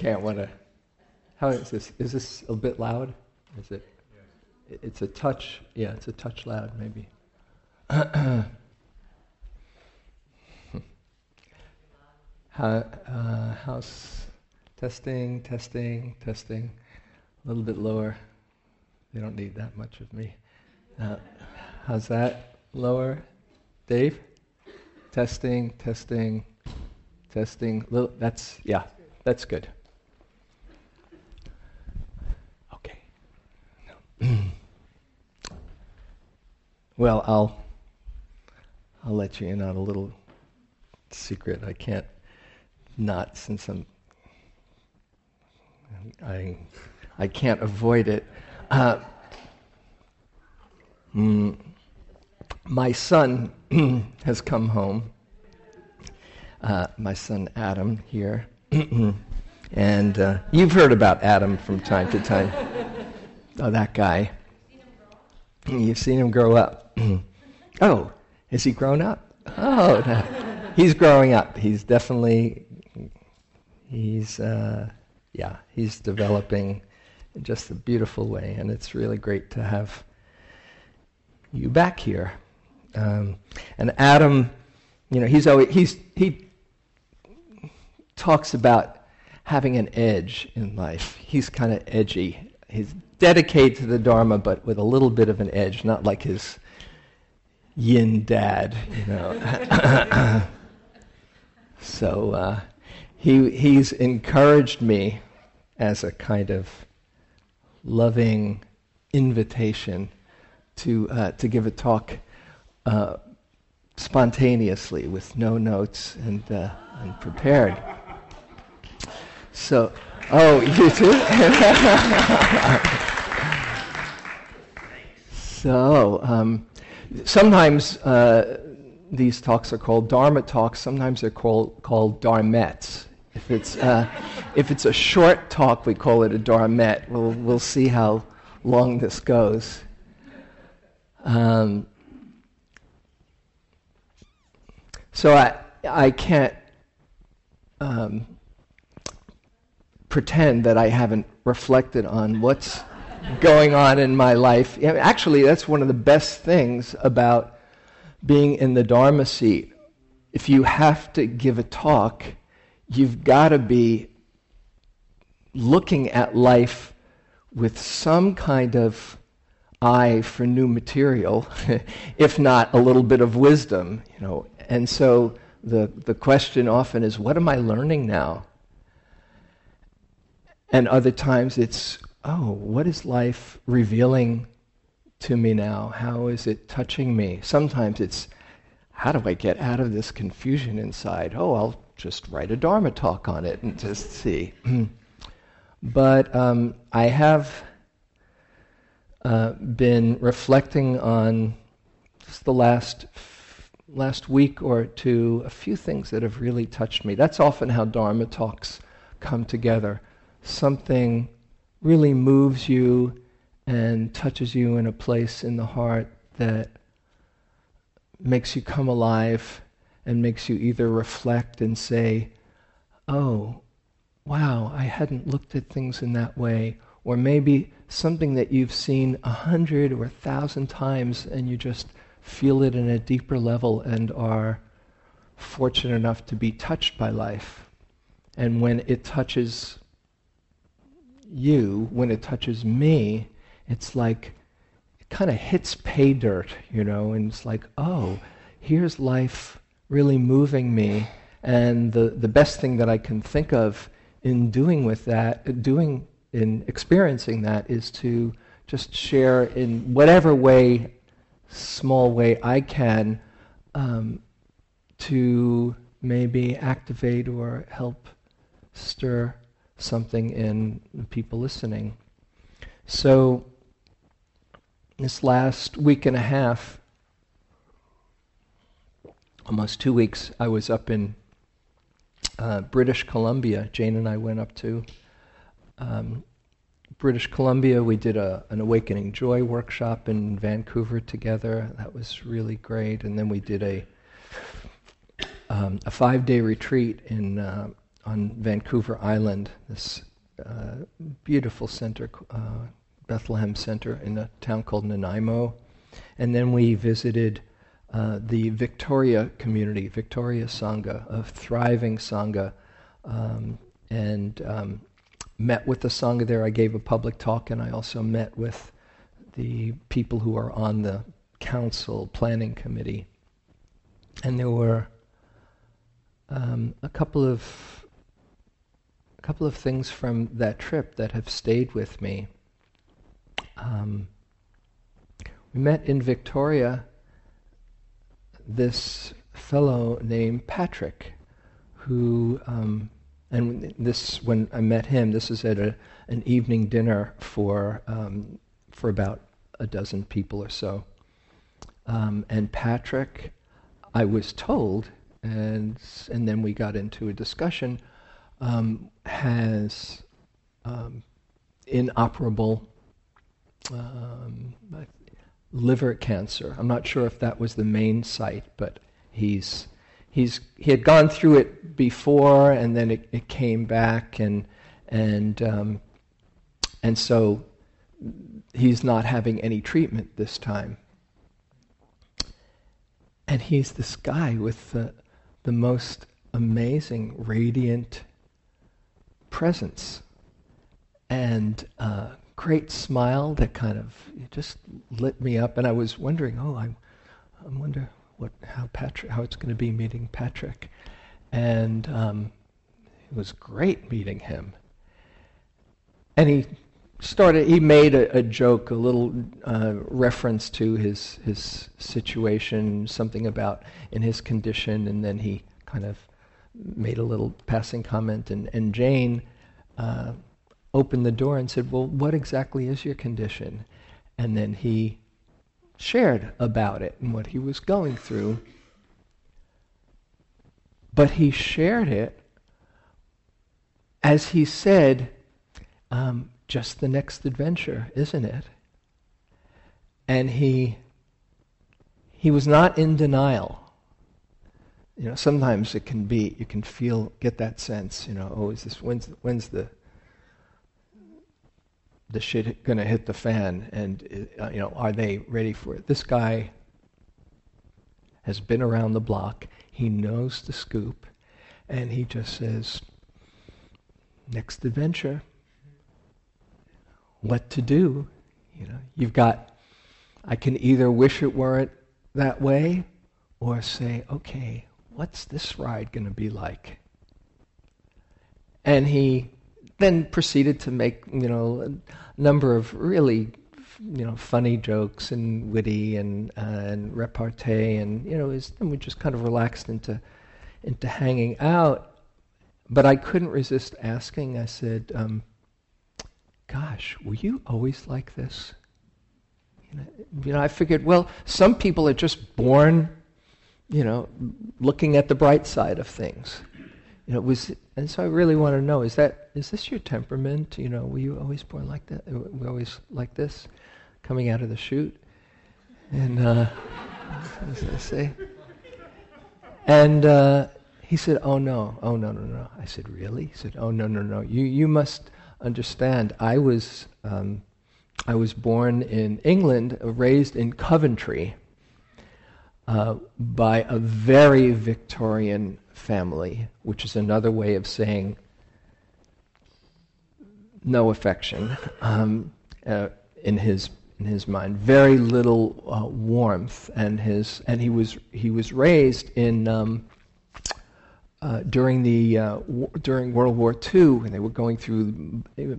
Can't want to. How is this? Is this a bit loud? Is it? It's a touch. Yeah, it's a touch loud, maybe. How, uh, house testing, testing, testing. A little bit lower. They don't need that much of me. Uh, how's that? Lower. Dave? Testing, testing, testing. Little, that's, yeah, that's good. Okay. No. well, I'll, I'll let you in on a little secret. I can't not since I'm I, I can't avoid it. Uh, mm, my son has come home. Uh, my son Adam here. and uh, you've heard about Adam from time to time. Oh, that guy. You've seen him grow up. oh, has he grown up? Oh, no. he's growing up. He's definitely, he's, uh, yeah, he's developing in just a beautiful way, and it's really great to have you back here. Um, and Adam, you know, he's always he's he talks about having an edge in life. He's kind of edgy. He's dedicated to the Dharma, but with a little bit of an edge, not like his yin dad, you know. so uh, he, he's encouraged me as a kind of loving invitation to, uh, to give a talk uh, spontaneously with no notes and, uh, and prepared. So, oh, you too? so, um, sometimes uh, these talks are called Dharma talks, sometimes they're called, called Dharmettes. If it's, uh, if it's a short talk, we call it a dharmette. We'll, we'll see how long this goes. Um, so I, I can't um, pretend that I haven't reflected on what's going on in my life. Actually, that's one of the best things about being in the Dharma seat. If you have to give a talk, you've got to be looking at life with some kind of eye for new material, if not a little bit of wisdom, you know. And so the, the question often is, what am I learning now? And other times it's, oh, what is life revealing to me now? How is it touching me? Sometimes it's, how do I get out of this confusion inside? Oh, I'll just write a Dharma talk on it and just see. but um, I have uh, been reflecting on just the last last week or two a few things that have really touched me. That's often how Dharma talks come together. Something really moves you and touches you in a place in the heart that makes you come alive and makes you either reflect and say, oh, wow, I hadn't looked at things in that way, or maybe something that you've seen a hundred or a thousand times and you just feel it in a deeper level and are fortunate enough to be touched by life. And when it touches you, when it touches me, it's like it kind of hits pay dirt, you know, and it's like, oh, here's life really moving me. And the, the best thing that I can think of in doing with that, doing in experiencing that, is to just share in whatever way small way I can um, to maybe activate or help stir something in the people listening. So, this last week and a half, almost two weeks, I was up in uh, British Columbia. Jane and I went up to um, British Columbia. We did a, an Awakening Joy workshop in Vancouver together. That was really great. And then we did a um, a five day retreat in uh, on Vancouver Island. This uh, beautiful center, uh, Bethlehem Center, in a town called Nanaimo. And then we visited uh, the Victoria community, Victoria Sangha, a thriving Sangha, um, and um, met with the Sangha there. I gave a public talk, and I also met with the people who are on the council planning committee. And there were um, a couple of a couple of things from that trip that have stayed with me. Um, we met in Victoria this fellow named Patrick, who, um, and this, when I met him, this is at a, an evening dinner for, um, for about a dozen people or so. Um, and Patrick, I was told, and, and then we got into a discussion, um, has um, inoperable um, liver cancer. I'm not sure if that was the main site, but he's he's he had gone through it before, and then it, it came back, and and um, and so he's not having any treatment this time. And he's this guy with the the most amazing, radiant presence, and uh, great smile that kind of just lit me up, and I was wondering, oh, I, I wonder what how Patrick how it's going to be meeting Patrick, and um, it was great meeting him. And he started. He made a, a joke, a little uh, reference to his his situation, something about in his condition, and then he kind of made a little passing comment, and and Jane. Uh, opened the door and said, Well, what exactly is your condition? And then he shared about it and what he was going through. But he shared it as he said, um, just the next adventure, isn't it? And he he was not in denial. You know, sometimes it can be you can feel get that sense, you know, oh, is this when's when's the the shit going to hit the fan? And uh, you know are they ready for it? This guy has been around the block. He knows the scoop. And he just says next adventure. What to do? You know you've got i can either wish it weren't that way or say okay what's this ride going to be like? And he then proceeded to make you know a number of really you know funny jokes and witty and uh, and repartee and you know was, and we just kind of relaxed into into hanging out. But I couldn't resist asking I said um, gosh were you always like this? You know, you know I figured well some people are just born you know looking at the bright side of things you know, was and so I really want to know: is that is this your temperament? You know, were you always born like that? Were always like this, coming out of the chute? And uh, as I say, and uh, he said, "Oh no, oh no, no, no." I said, "Really?" He said, "Oh no, no, no. You you must understand. I was um, I was born in England, raised in Coventry." Uh, by a very Victorian family, which is another way of saying no affection um, uh, in his in his mind. Very little uh, warmth, and his and he was he was raised in. Um, uh, during the uh, during World War II, and they were going through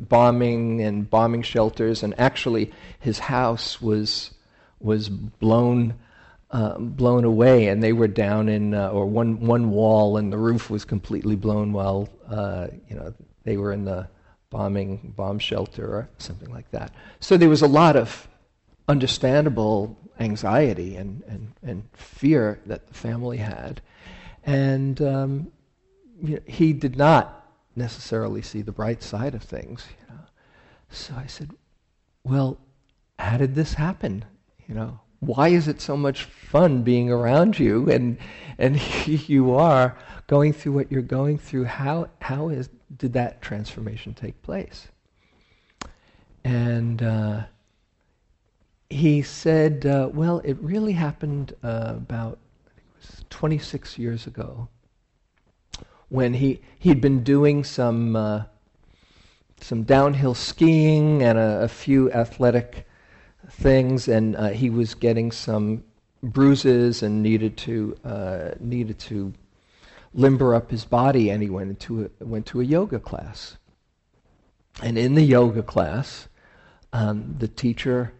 bombing and bombing shelters, and actually his house was was blown uh, blown away, and they were down in uh, or one one wall, and the roof was completely blown while uh, you know they were in the bombing bomb shelter or something like that. So there was a lot of understandable anxiety and, and, and fear that the family had. And um, you know, he did not necessarily see the bright side of things. You know. So I said, Well, how did this happen? You know, why is it so much fun being around you and and you are going through what you're going through? How how is did that transformation take place? And uh, he said, uh, well, it really happened uh, about 26 years ago when he, he'd been doing some, uh, some downhill skiing and a, a, few athletic things, and uh, he was getting some bruises and needed to, uh, needed to limber up his body, and he went, into a, went to a yoga class. And in the yoga class, um, the teacher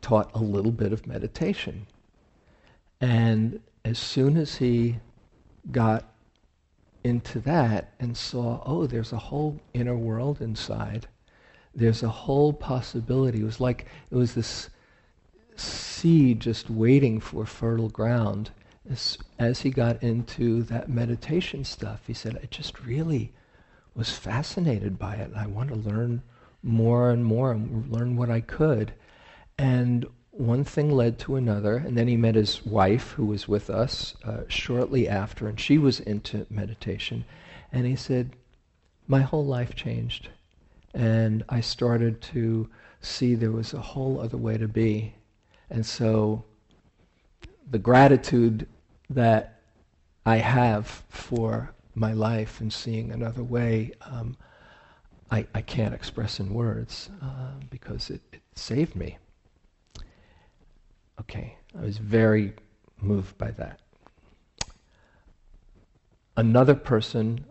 taught a little bit of meditation. And as soon as he got into that and saw, oh, there's a whole inner world inside, there's a whole possibility. It was like it was this seed just waiting for fertile ground. As, as he got into that meditation stuff, he said, I just really was fascinated by it, and I want to learn more and more and learn what I could. And one thing led to another, and then he met his wife, who was with us uh, shortly after, and she was into meditation. And he said, My whole life changed. And I started to see there was a whole other way to be. And so the gratitude that I have for my life and seeing another way, um, I, I, can't express in words uh, because it, it saved me. Okay, I was very moved by that. Another person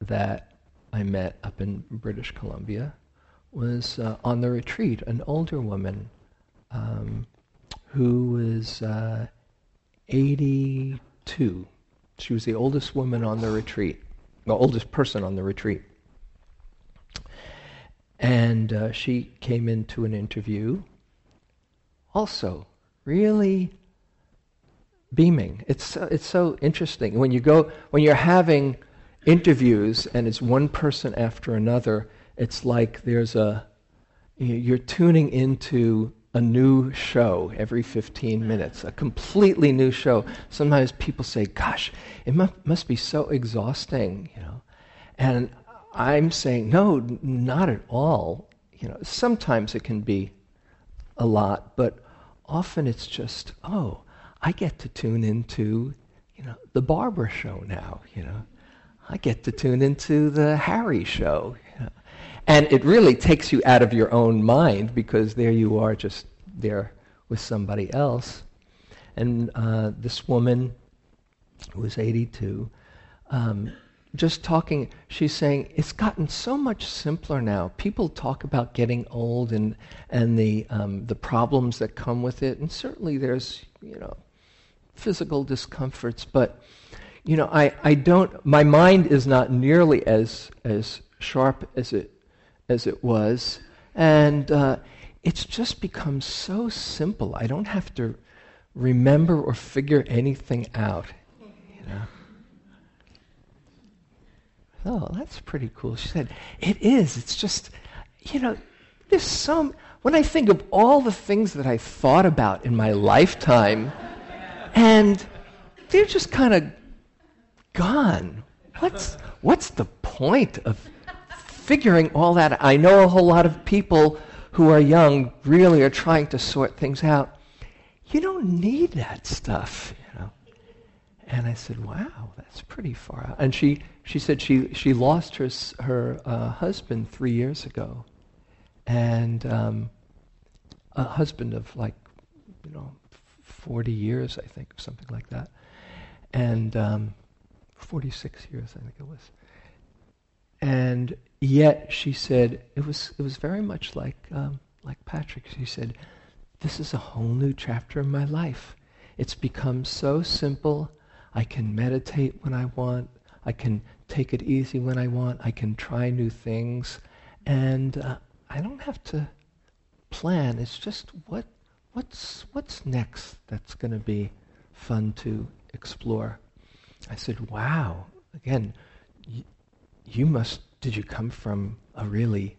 that I met up in British Columbia was uh, on the retreat, an older woman um, who was uh, 82. She was the oldest woman on the retreat, the oldest person on the retreat. And uh, she came into an interview also really beaming. It's it's so interesting when you go when you're having interviews and it's one person after another. It's like there's a you're tuning into a new show every 15 minutes, a completely new show. Sometimes people say, "Gosh, it must, must be so exhausting," you know, and I'm saying, "No, not at all." You know, sometimes it can be a lot, but often it's just, oh, I get to tune into, you know, the Barbara show now, you know. I get to tune into the Harry show. And it really takes you out of your own mind because there you are just there with somebody else. And uh, this woman who was 82, um, just talking, she's saying it's gotten so much simpler now. People talk about getting old and and the um, the problems that come with it, and certainly there's you know physical discomforts, but you know I, I don't my mind is not nearly as as sharp as it as it was, and uh, it's just become so simple. I don't have to remember or figure anything out. You know oh, that's pretty cool. She said, it is. It's just, you know, there's some, when I think of all the things that I thought about in my lifetime, and they're just kind of gone. What's, what's the point of figuring all that? I know a whole lot of people who are young really are trying to sort things out. You don't need that stuff. you know. And I said, wow, that's pretty far out. And she, she said she, she lost her, her uh, husband three years ago. And um, a husband of like, you know, 40 years, I think, something like that. And um, 46 years, I think it was. And yet she said, it was, it was very much like, um, like Patrick. She said, this is a whole new chapter in my life. It's become so simple. I can meditate when I want. I can take it easy when I want. I can try new things. And uh, I don't have to plan. It's just what, what's, what's next that's going to be fun to explore. I said, wow, again, y- you must, did you come from a really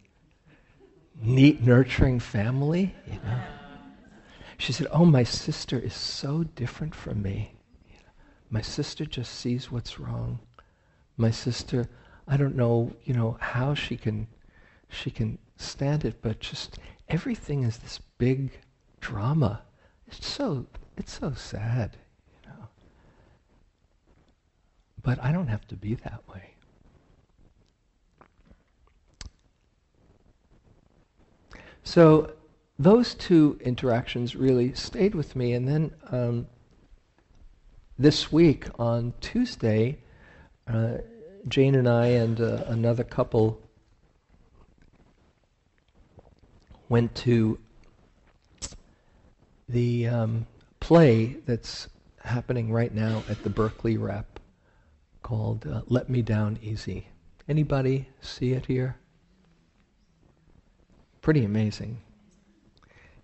neat, nurturing family? You know? She said, oh, my sister is so different from me. My sister just sees what's wrong. My sister, I don't know, you know, how she can, she can stand it, but just everything is this big drama. It's so, it's so sad. But I don't have to be that way. So those two interactions really stayed with me. And then um, this week on Tuesday, uh, Jane and I and uh, another couple went to the um, play that's happening right now at the Berkeley Rep called uh, Let Me Down Easy. Anybody see it here? Pretty amazing.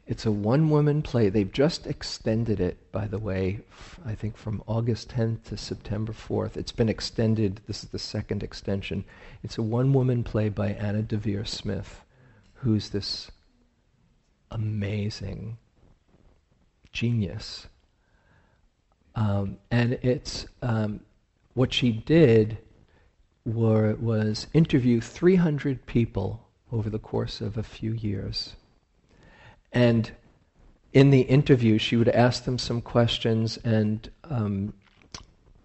It's a one woman play. They've just extended it, by the way, f- I think from August 10th to September 4th. It's been extended. This is the second extension. It's a one woman play by Anna Deavere Smith, who's this amazing genius. Um, and it's um, what she did were, was interview 300 people over the course of a few years. And in the interview, she would ask them some questions and um,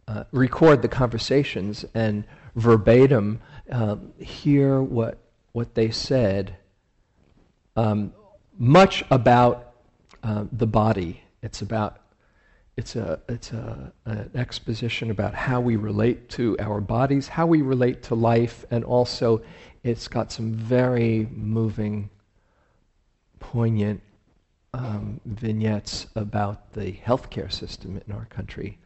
uh, record the conversations and verbatim uh, hear what, what they said. Um, much about uh, the body. It's about it's a it's a, an exposition about how we relate to our bodies, how we relate to life, and also it's got some very moving, poignant um, vignettes about the healthcare system in our country.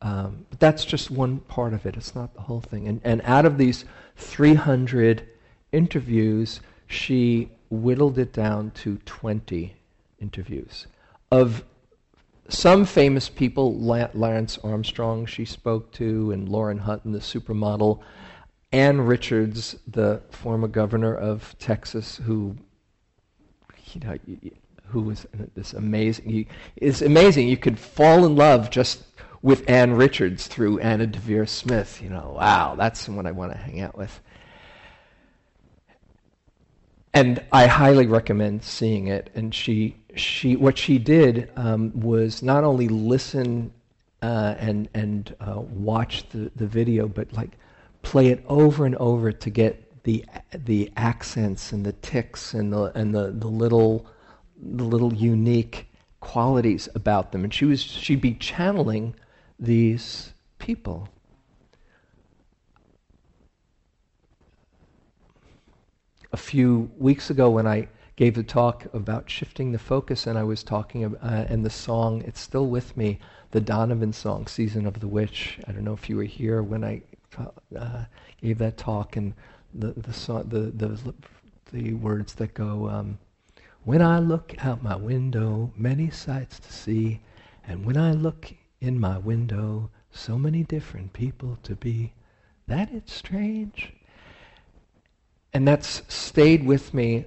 Um, but that's just one part of it. It's not the whole thing. And, and out of these 300 interviews, she whittled it down to 20 interviews of some famous people, Lance Armstrong, she spoke to, and Lauren Hutton, the supermodel, Ann Richards, the former governor of Texas, who, you know, who was this amazing. It's amazing. You could fall in love just with Ann Richards through Anna Deavere Smith. You know, wow, that's someone I want to hang out with. And I highly recommend seeing it. And she she, what she did um, was not only listen uh, and, and uh, watch the, the video, but like play it over and over to get the, the accents and the ticks and the, and the, the, little, the little unique qualities about them. And she was, she'd be channeling these people. A few weeks ago, when I gave a talk about shifting the focus, and I was talking about, uh, and the song, it's still with me, the Donovan song, Season of the Witch. I don't know if you were here when I uh, gave that talk, and the, the, song, the, the, the words that go, um, When I look out my window, many sights to see, and when I look in my window, so many different people to be, that it's strange. And that's stayed with me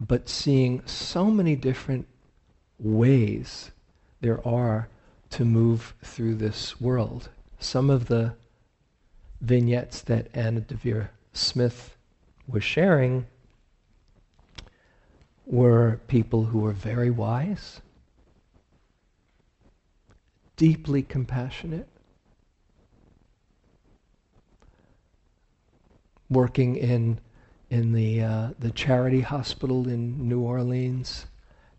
but seeing so many different ways there are to move through this world. Some of the vignettes that Anna Deavere Smith was sharing were people who were very wise, deeply compassionate, working in in the, uh, the charity hospital in New Orleans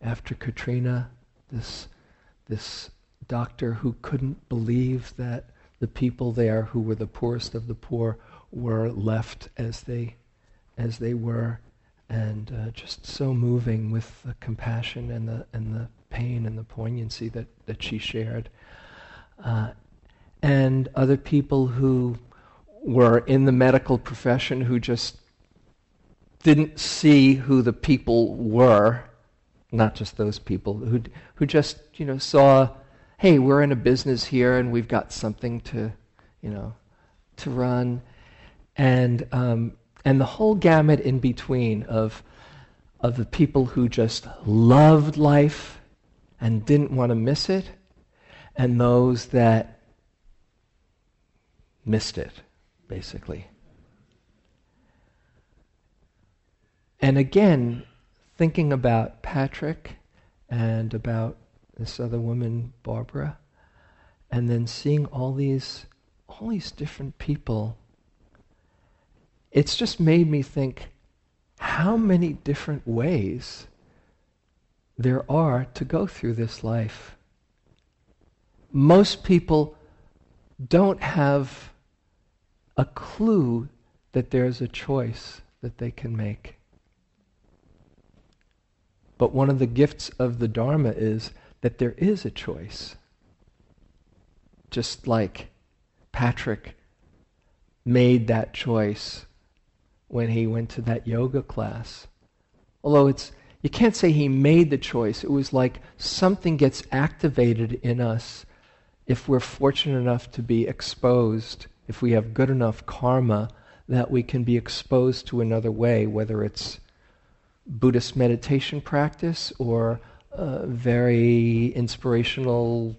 after Katrina. This, this doctor who couldn't believe that the people there who were the poorest of the poor were left as they, as they were. and uh, just so moving with the compassion and the and the pain and the poignancy that that she shared, uh, and other people who were in the medical profession who just didn't see who the people were, not just those people who who just you know saw, hey, we're in a business here and we've got something to, you know, to run, and um, and the whole gamut in between of of the people who just loved life and didn't want to miss it, and those that missed it, basically. And again, thinking about Patrick and about this other woman, Barbara, and then seeing all these all these different people, it's just made me think how many different ways there are to go through this life. Most people don't have a clue that there's a choice that they can make. But one of the gifts of the Dharma is that there is a choice. Just like Patrick made that choice when he went to that yoga class. Although it's you can't say he made the choice. It was like something gets activated in us if we're fortunate enough to be exposed, if we have good enough karma that we can be exposed to another way, whether it's Buddhist meditation practice or a very inspirational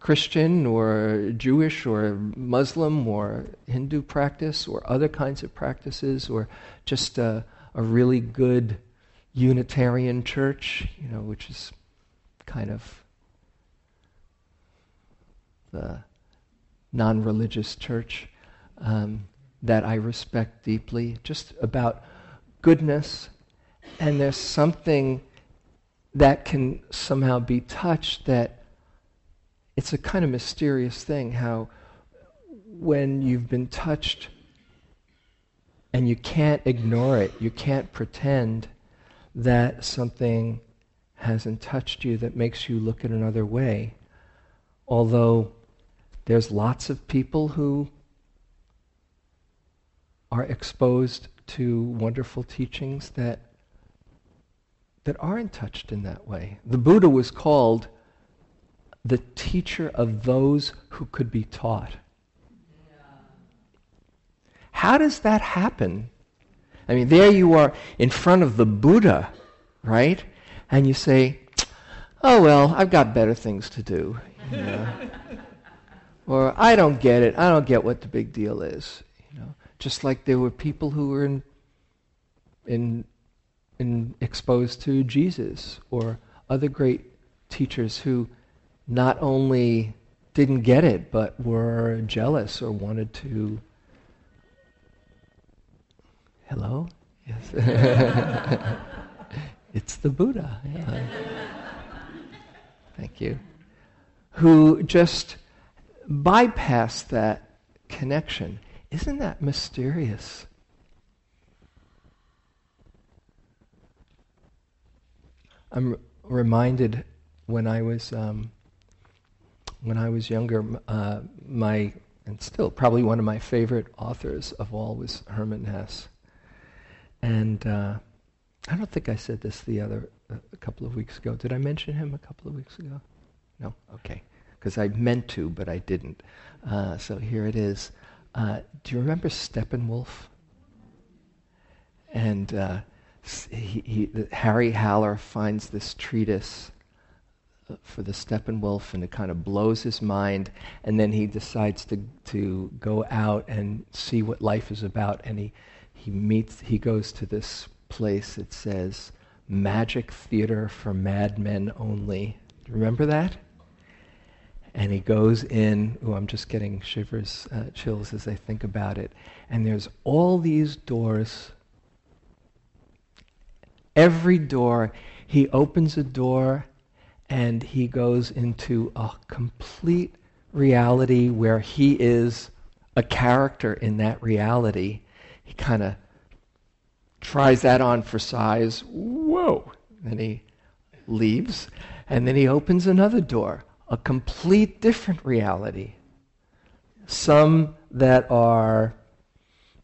Christian or Jewish or Muslim or Hindu practice or other kinds of practices or just a, a really good Unitarian church, you know, which is kind of the non religious church um, that I respect deeply, just about goodness and there's something that can somehow be touched that it's a kind of mysterious thing how when you've been touched and you can't ignore it, you can't pretend that something hasn't touched you that makes you look at another way. Although there's lots of people who are exposed to wonderful teachings that that aren't touched in that way. The Buddha was called the teacher of those who could be taught. How does that happen? I mean, there you are in front of the Buddha, right? And you say, oh, well, I've got better things to do. You know? or I don't get it. I don't get what the big deal is. You know, just like there were people who were in in and exposed to Jesus or other great teachers who not only didn't get it, but were jealous or wanted to. Hello? Yes. it's the Buddha. Yeah. Thank you. Who just bypassed that connection. Isn't that mysterious? I'm reminded when I was um, when I was younger, uh, my and still probably one of my favorite authors of all was Hermann Hesse, and uh, I don't think I said this the other uh, a couple of weeks ago. Did I mention him a couple of weeks ago? No, okay, because I meant to, but I didn't. Uh, so here it is. Uh, do you remember Steppenwolf? And uh, he, he, Harry Haller finds this treatise for the Steppenwolf and it kind of blows his mind. And then he decides to, to go out and see what life is about. And he, he meets he goes to this place that says magic theater for madmen only. Remember that? And he goes in oh i'm just getting shivers uh, chills as i think about it. And there's all these doors Every door, he opens a door and he goes into a complete reality where he is a character in that reality. He kind of tries that on for size. Whoa! Then he leaves, and then he opens another door, a complete different reality. Some that are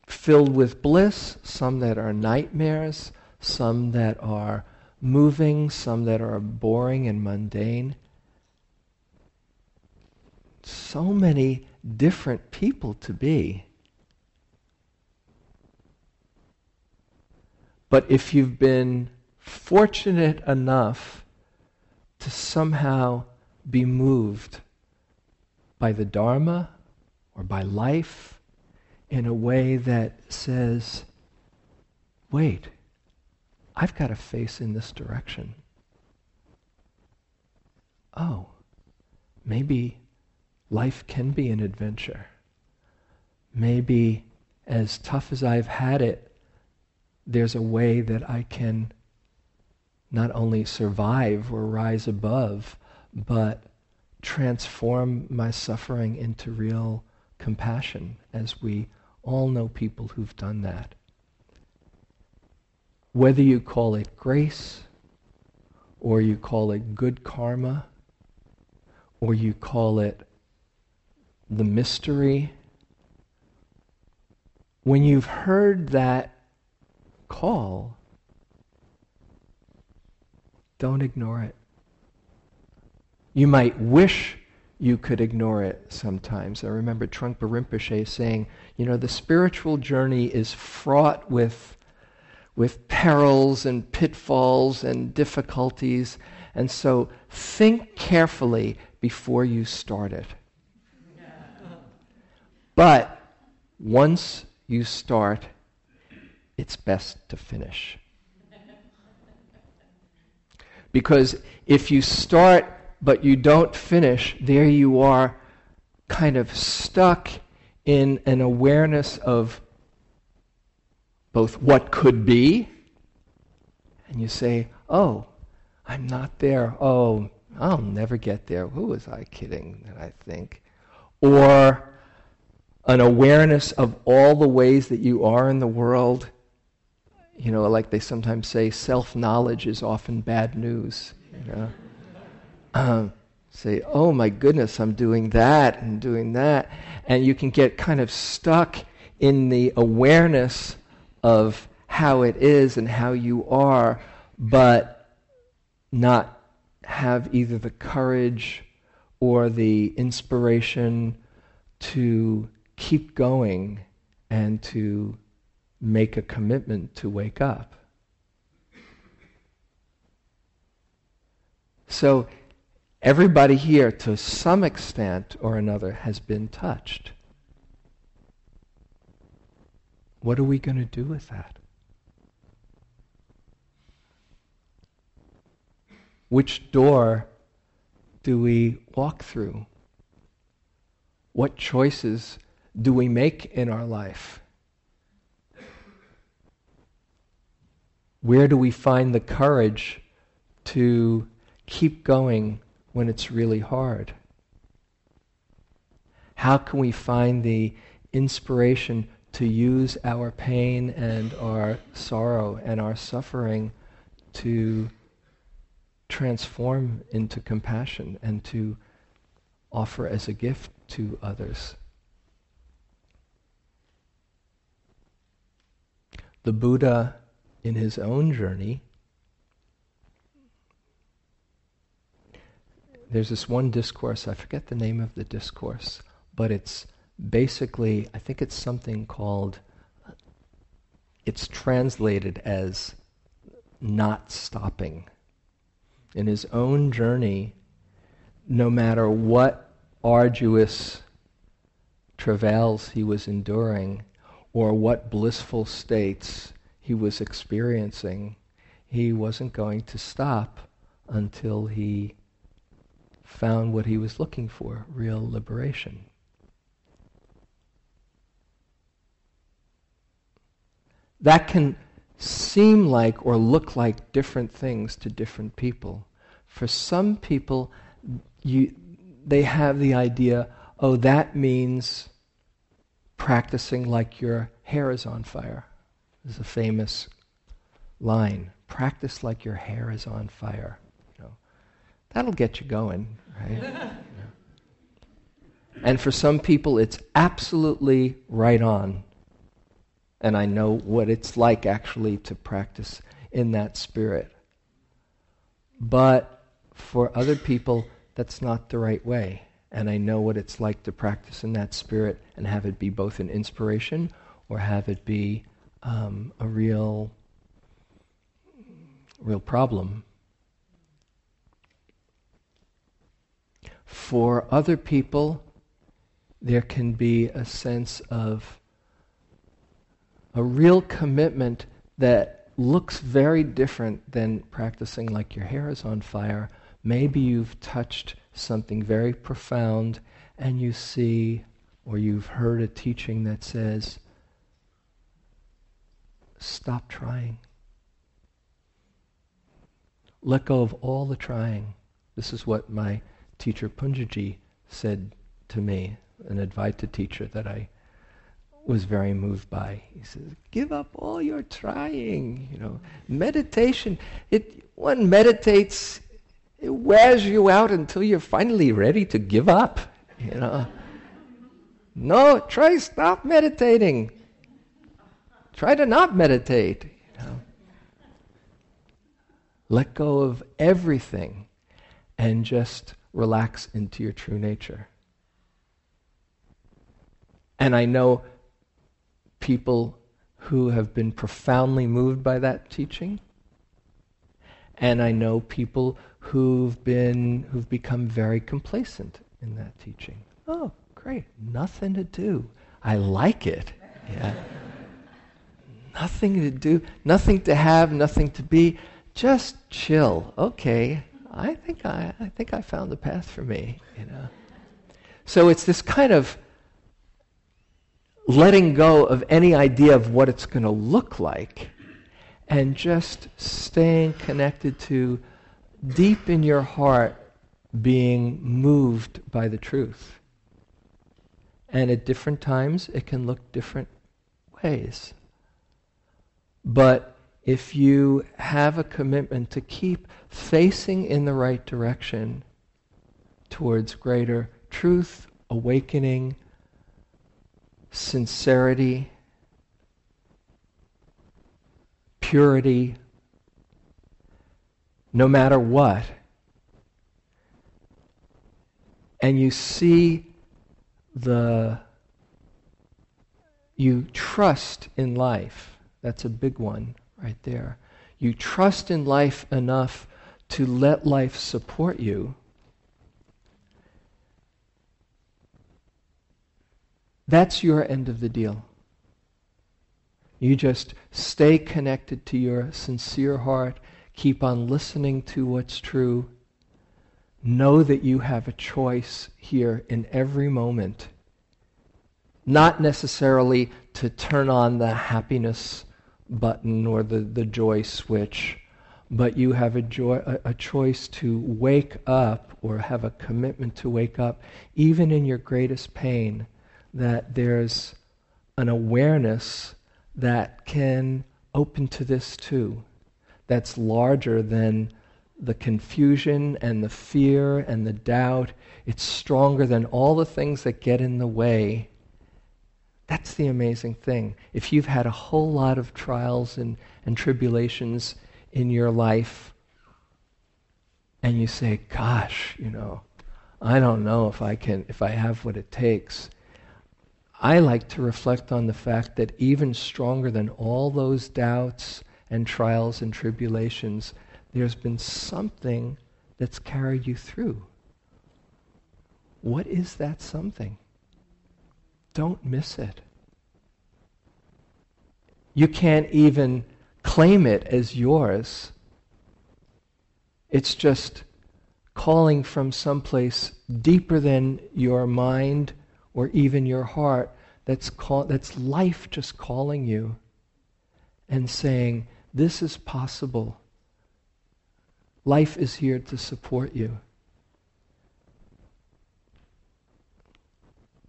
filled with bliss, some that are nightmares, some that are moving, some that are boring and mundane. So many different people to be. But if you've been fortunate enough to somehow be moved by the Dharma or by life in a way that says, wait, I've got to face in this direction. Oh, maybe life can be an adventure. Maybe as tough as I've had it, there's a way that I can not only survive or rise above, but transform my suffering into real compassion, as we all know people who've done that. Whether you call it grace, or you call it good karma, or you call it the mystery, when you've heard that call, don't ignore it. You might wish you could ignore it sometimes. I remember Trungpa Rinpoche saying, you know, the spiritual journey is fraught with, with perils and pitfalls and difficulties. And so think carefully before you start it. But once you start, it's best to finish. Because if you start but you don't finish, there you are kind of stuck in an awareness of both what could be, and you say, oh, I'm not there. Oh, I'll never get there. Who was I kidding that I think? Or an awareness of all the ways that you are in the world. You know, like they sometimes say, self knowledge is often bad news. You know? um, say, oh my goodness, I'm doing that and doing that. And you can get kind of stuck in the awareness of how it is and how you are, but not have either the courage or the inspiration to keep going and to make a commitment to wake up. So Everybody here, to some extent or another, has been touched. What are we going to do with that? Which door do we walk through? What choices do we make in our life? Where do we find the courage to keep going when it's really hard? How can we find the inspiration to use our pain and our sorrow and our suffering to transform into compassion and to offer as a gift to others? The Buddha, in his own journey, there's this one discourse, I forget the name of the discourse, but it's basically, I think it's something called, it's translated as not stopping. In his own journey, no matter what arduous travails he was enduring or what blissful states he was experiencing, he wasn't going to stop until he found what he was looking for real liberation. That can seem like or look like different things to different people. For some people, you, they have the idea, oh, that means practicing like your hair is on fire. There's a famous line. Practice like your hair is on fire. You know, that'll get you going, right? And for some people, it's absolutely right on. And I know what it's like actually to practice in that spirit. But for other people, that's not the right way. And I know what it's like to practice in that spirit and have it be both an inspiration or have it be um, a real, real problem. For other people, there can be a sense of a real commitment that looks very different than practicing like your hair is on fire. Maybe you've touched something very profound and you see or you've heard a teaching that says, stop trying. Let go of all the trying. This is what my teacher Punjaji said to me, an Advaita teacher that I was very moved by. He says, "Give up all your trying. You know, meditation. It one meditates, it wears you out until you're finally ready to give up. You know, no, try stop meditating. Try to not meditate. You know, let go of everything, and just relax into your true nature." And I know people who have been profoundly moved by that teaching. And I know people who've been who've become very complacent in that teaching. Oh, great. Nothing to do. I like it. Yeah. nothing to do, nothing to have, nothing to be. Just chill. Okay. I think I, I think I found the path for me, you know. So it's this kind of letting go of any idea of what it's going to look like and just staying connected to deep in your heart being moved by the truth. And at different times, it can look different ways. But if you have a commitment to keep facing in the right direction towards greater truth, awakening, sincerity, purity, no matter what. And you see the, you trust in life. That's a big one right there. You trust in life enough to let life support you That's your end of the deal. You just stay connected to your sincere heart, keep on listening to what's true. Know that you have a choice here in every moment. Not necessarily to turn on the happiness button or the, the joy switch, but you have a, joy, a, a choice to wake up or have a commitment to wake up, even in your greatest pain that there's an awareness that can open to this too, that's larger than the confusion and the fear and the doubt. It's stronger than all the things that get in the way. That's the amazing thing. If you've had a whole lot of trials and, and tribulations in your life, and you say, gosh, you know, I don't know if I can, if I have what it takes. I like to reflect on the fact that even stronger than all those doubts and trials and tribulations, there's been something that's carried you through. What is that something? Don't miss it. You can't even claim it as yours. It's just calling from someplace deeper than your mind or even your heart that's, call, that's life just calling you and saying, This is possible. Life is here to support you.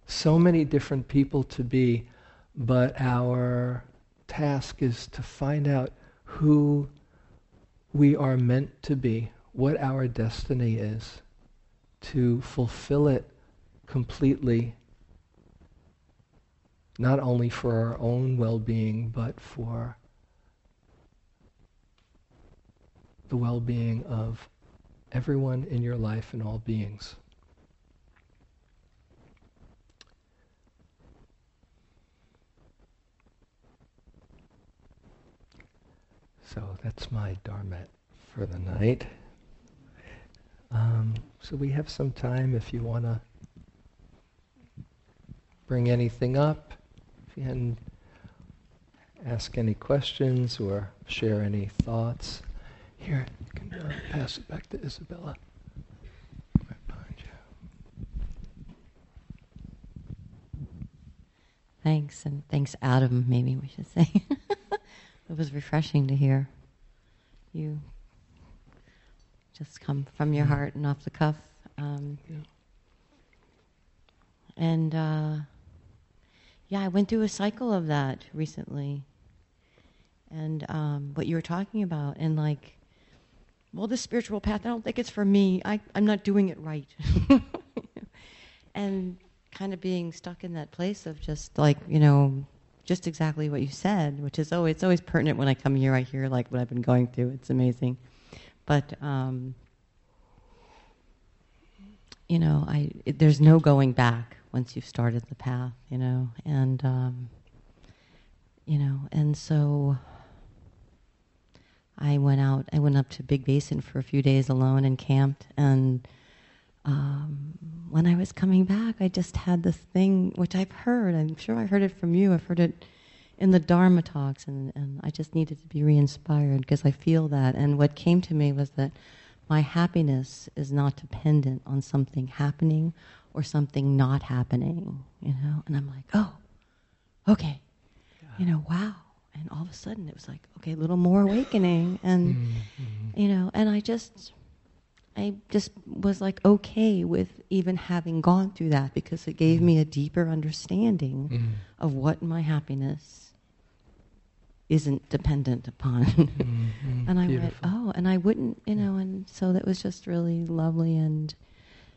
So many different people to be, but our task is to find out who we are meant to be, what our destiny is, to fulfill it completely, not only for our own well being, but for the well being of everyone in your life and all beings. So that's my dharmette for the night. Um, so we have some time if you want to bring anything up, if you can ask any questions or share any thoughts. Here, you can uh, pass it back to Isabella. Right behind you. Thanks, and thanks, Adam, maybe we should say. it was refreshing to hear you just come from your heart and off the cuff. Um, Yeah. And uh, yeah, I went through a cycle of that recently. And um, what you were talking about, and like, well, this spiritual path, I don't think it's for me. I, I'm not doing it right. and kind of being stuck in that place of just like, you know, just exactly what you said, which is, oh, it's always pertinent when I come here. I hear like what I've been going through. It's amazing. But, um, you know, I, it, there's no going back once you've started the path, you know, and, um, you know, and so I went out, I went up to Big Basin for a few days alone and camped. And um, when I was coming back, I just had this thing, which I've heard, I'm sure I heard it from you, I've heard it in the Dharma talks, and, and I just needed to be re inspired because I feel that. And what came to me was that my happiness is not dependent on something happening or something not happening, you know? And I'm like, oh, okay, you know, wow. And all of a sudden it was like, okay, a little more awakening. And, Mm-hmm. you know, and I just, I just was like okay with even having gone through that because it gave me a deeper understanding Mm. of what my happiness isn't dependent upon. Mhm. and I Beautiful. went, oh, and I wouldn't, you know, and so that was just really lovely. And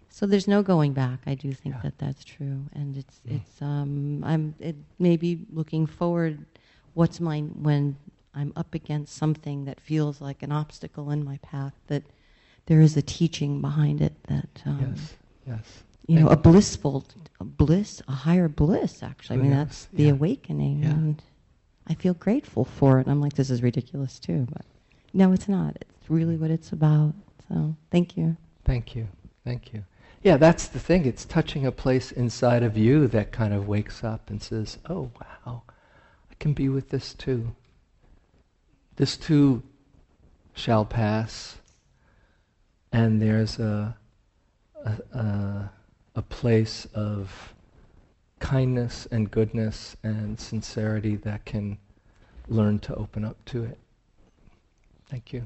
so there's no going back. I do think Yeah. that that's true. And it's, Mm. it's, um, I'm, it maybe looking forward, what's mine when I'm up against something that feels like an obstacle in my path, that there is a teaching behind it that, um, yes, yes. you know, a blissful a bliss, a higher bliss. Actually, I mean, Who that's the Yeah. awakening, Yeah. and I feel grateful for it. I'm like, this is ridiculous too, but no, it's not. It's really what it's about. So, thank you. Thank you. Thank you. Yeah, that's the thing. It's touching a place inside of you that kind of wakes up and says, oh, wow, I can be with this too. This too shall pass. And there's a, a, a, a place of kindness and goodness and sincerity that can learn to open up to it. Thank you.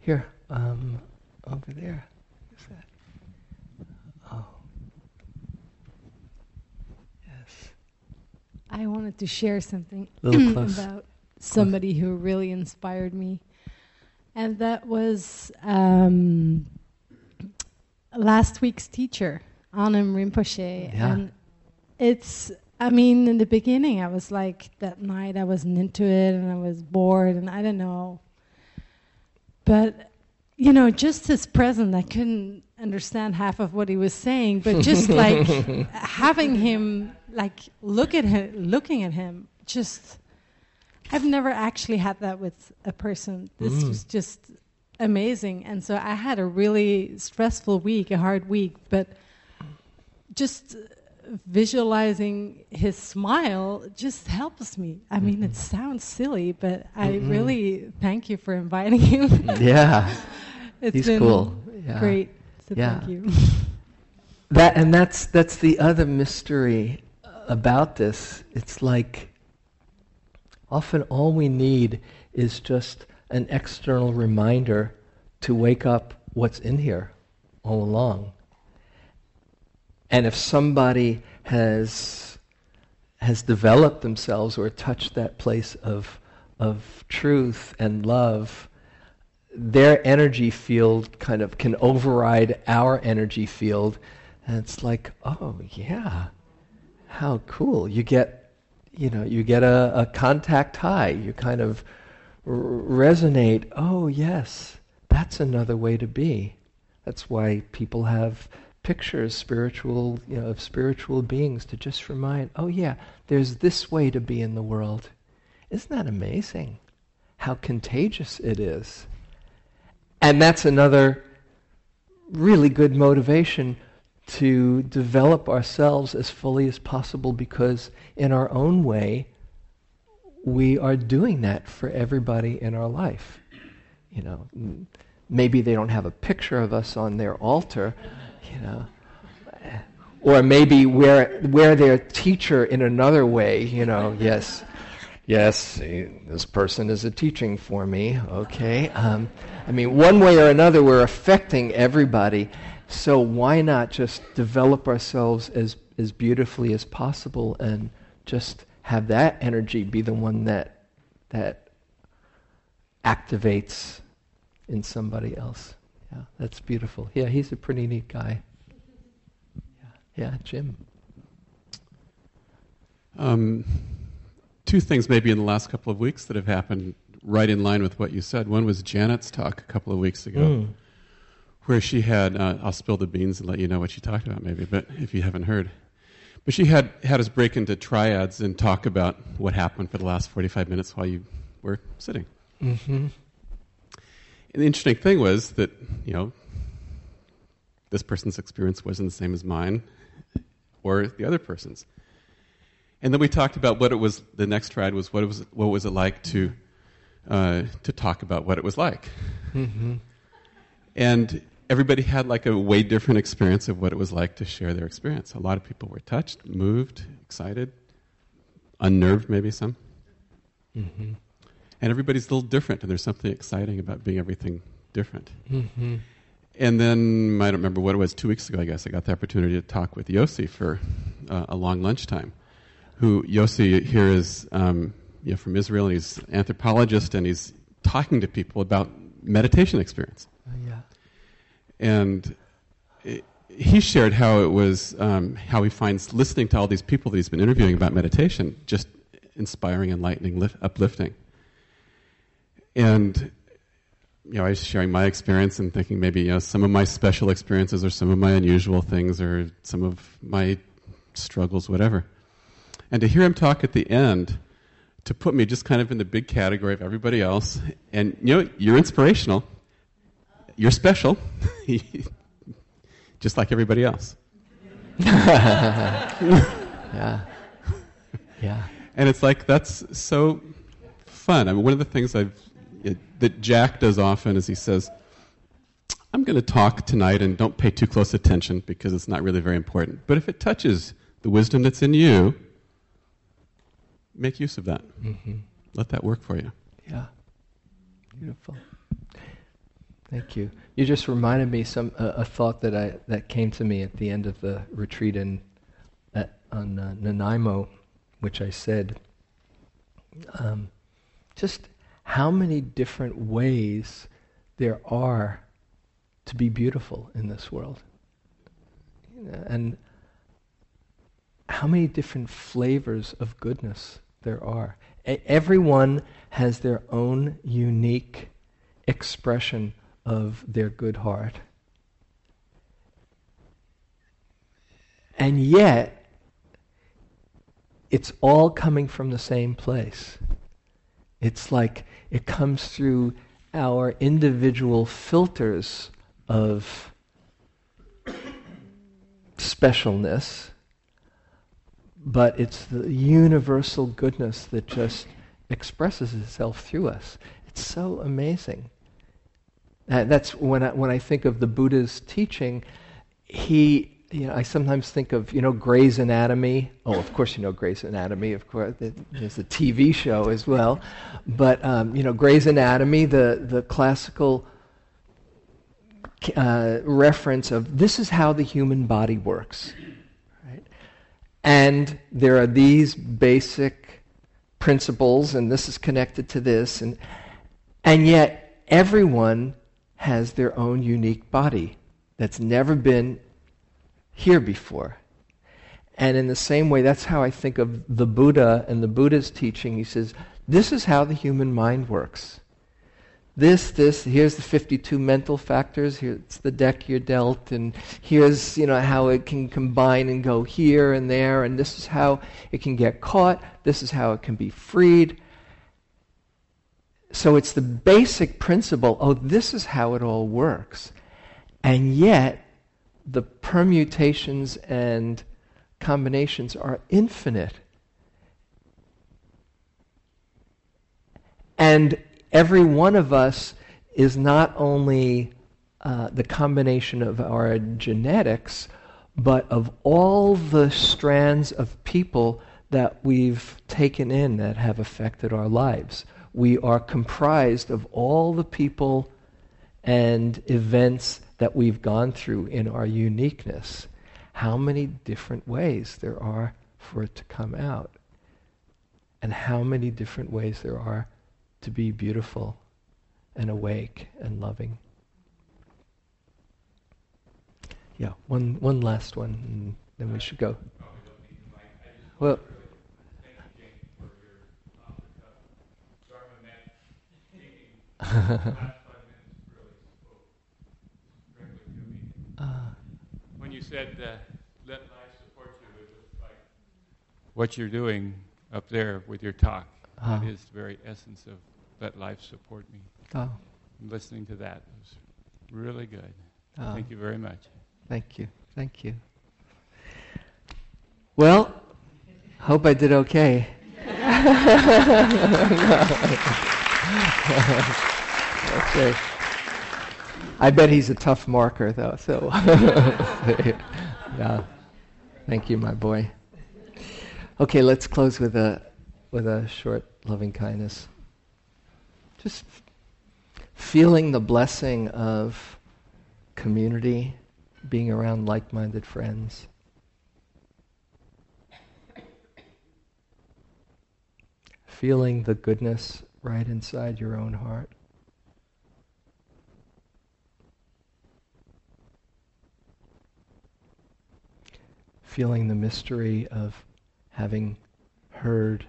Here, um, over there. Who's that? Oh. Yes. I wanted to share something about somebody who really inspired me, and that was um, last week's teacher, Anam Rinpoche. Yeah. And it's, I mean, in the beginning, I was like, that night I wasn't into it, and I was bored, and I don't know. But you know, just his presence, I couldn't understand half of what he was saying, but just like having him, like look at him, looking at him, just I've never actually had that with a person. This Mm. was just amazing, and so I had a really stressful week, a hard week, but just visualizing his smile just helps me. I mean, it sounds silly, but I Mm-mm. really thank you for inviting him. yeah. It's He's been cool. Yeah. great. So Yeah. thank you. That and that's that's the other mystery about this. It's like often all we need is just an external reminder to wake up what's in here all along. And if somebody has has developed themselves or touched that place of, of truth and love, their energy field kind of can override our energy field. And it's like, oh, yeah, how cool. You get, you know, you get a, a contact high. You kind of r- resonate, oh, yes, that's another way to be. That's why people have pictures, spiritual, you know, of spiritual beings to just remind, oh yeah, there's this way to be in the world. Isn't that amazing? How contagious it is. And that's another really good motivation to develop ourselves as fully as possible because in our own way, we are doing that for everybody in our life. You know, maybe they don't have a picture of us on their altar, you know. Or maybe we're, we're their teacher in another way, you know, yes. Yes, this person is a teaching for me, okay? Um, I mean, one way or another, we're affecting everybody. So why not just develop ourselves as, as beautifully as possible and just have that energy be the one that, that activates in somebody else? Yeah, that's beautiful. Yeah, he's a pretty neat guy. Yeah, yeah Jim. Um, two things maybe in the last couple of weeks that have happened right in line with what you said. One was Janet's talk a couple of weeks ago, mm. where she had, uh, I'll spill the beans and let you know what she talked about maybe, but if you haven't heard. But she had, had us break into triads and talk about what happened for the last 45 minutes while you were sitting. Mm-hmm. And the interesting thing was that, you know, this person's experience wasn't the same as mine or the other person's. And then we talked about what it was. The next triad was what it was. What was it like to uh, to talk about what it was like? Mm-hmm. And everybody had like a way different experience of what it was like to share their experience. A lot of people were touched, moved, excited, unnerved, maybe some. Mm-hmm and everybody's a little different, and there's something exciting about being everything different. Mm-hmm. And then I don't remember what it was. Two weeks ago, I guess I got the opportunity to talk with Yossi for uh, a long lunchtime. Who Yossi here is um, you know, from Israel, and he's an anthropologist, and he's talking to people about meditation experience. Uh, yeah. And it, he shared how it was um, how he finds listening to all these people that he's been interviewing about meditation just inspiring, enlightening, lift, uplifting and you know, I was sharing my experience and thinking maybe you know some of my special experiences or some of my unusual things or some of my struggles, whatever. And to hear him talk at the end, to put me just kind of in the big category of everybody else, and you know, you're inspirational, you're special, just like everybody else. yeah, yeah. And it's like that's so fun. I mean, one of the things I've it, that Jack does often is he says, I'm going to talk tonight and don't pay too close attention because it's not really very important. But if it touches the wisdom that's in you, make use of that. Mm-hmm. Let that work for you. Yeah. Beautiful. Thank you. You just reminded me some uh, a thought that I that came to me at the end of the retreat in at, on uh, Nanaimo, which I said. Um, just how many different ways there are to be beautiful in this world. And how many different flavors of goodness there are. Everyone has their own unique expression of their good heart. And yet, it's all coming from the same place. It's like it comes through our individual filters of specialness, but it's the universal goodness that just expresses itself through us. It's so amazing. That's when I, when I think of the Buddha's teaching, he you know, I sometimes think of, you know, Gray's Anatomy. Oh, of course you know Grey's Anatomy. Of course, there's a TV show as well. But, um, you know, Gray's Anatomy, the, the classical uh, reference of this is how the human body works. And there are these basic principles, and this is connected to this, and, and yet everyone has their own unique body that's never been here before. And in the same way, that's how I think of the Buddha and the Buddha's teaching. He says, this is how the human mind works. This, this, here's the 52 mental factors, here's the deck you're dealt, and here's, you know, how it can combine and go here and there, and this is how it can get caught, this is how it can be freed. So it's the basic principle, oh, this is how it all works. And yet, the permutations and combinations are infinite. And every one of us is not only uh, the combination of our genetics, but of all the strands of people that we've taken in that have affected our lives. We are comprised of all the people and events that we've gone through in our uniqueness. How many different ways there are for it to come out, and how many different ways there are to be beautiful and awake and loving. Yeah, one, one last one, and then we should go. Well, when you said uh, let life support you, it was like what you're doing up there with your talk. Uh-huh. That is the very essence of let life support me. oh, Listening to that was really good. oh, Thank you very much. Thank you. Thank you. Well, hope I did okay. okay. I bet he's a tough marker, though. So, yeah. Thank you, my boy. Okay, let's close with a with a short loving kindness. Just feeling the blessing of community, being around like-minded friends. Feeling the goodness right inside your own heart. feeling the mystery of having heard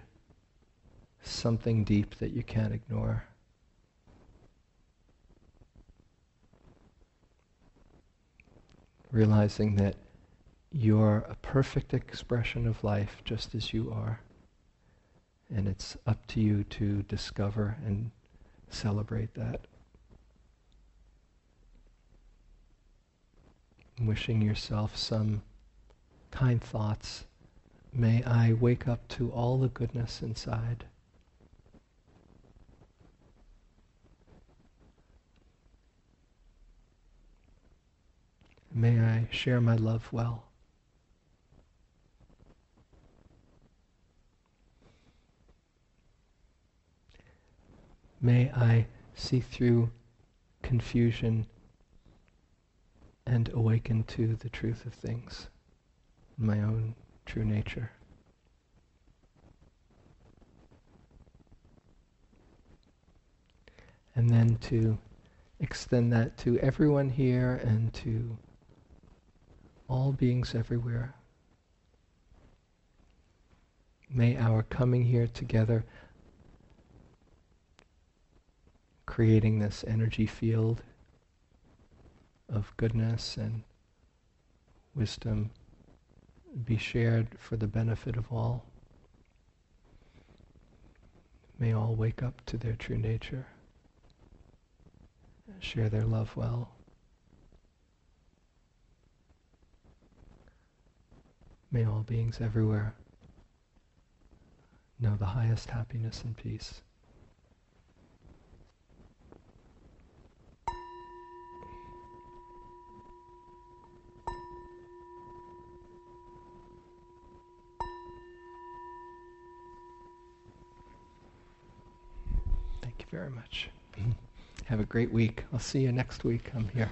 something deep that you can't ignore. Realizing that you're a perfect expression of life just as you are. And it's up to you to discover and celebrate that. Wishing yourself some kind thoughts. May I wake up to all the goodness inside. May I share my love well. May I see through confusion and awaken to the truth of things, my own true nature. And then to extend that to everyone here and to all beings everywhere. May our coming here together, creating this energy field of goodness and wisdom, be shared for the benefit of all. May all wake up to their true nature, share their love well. May all beings everywhere know the highest happiness and peace. Thank you very much. Have a great week. I'll see you next week. I'm here.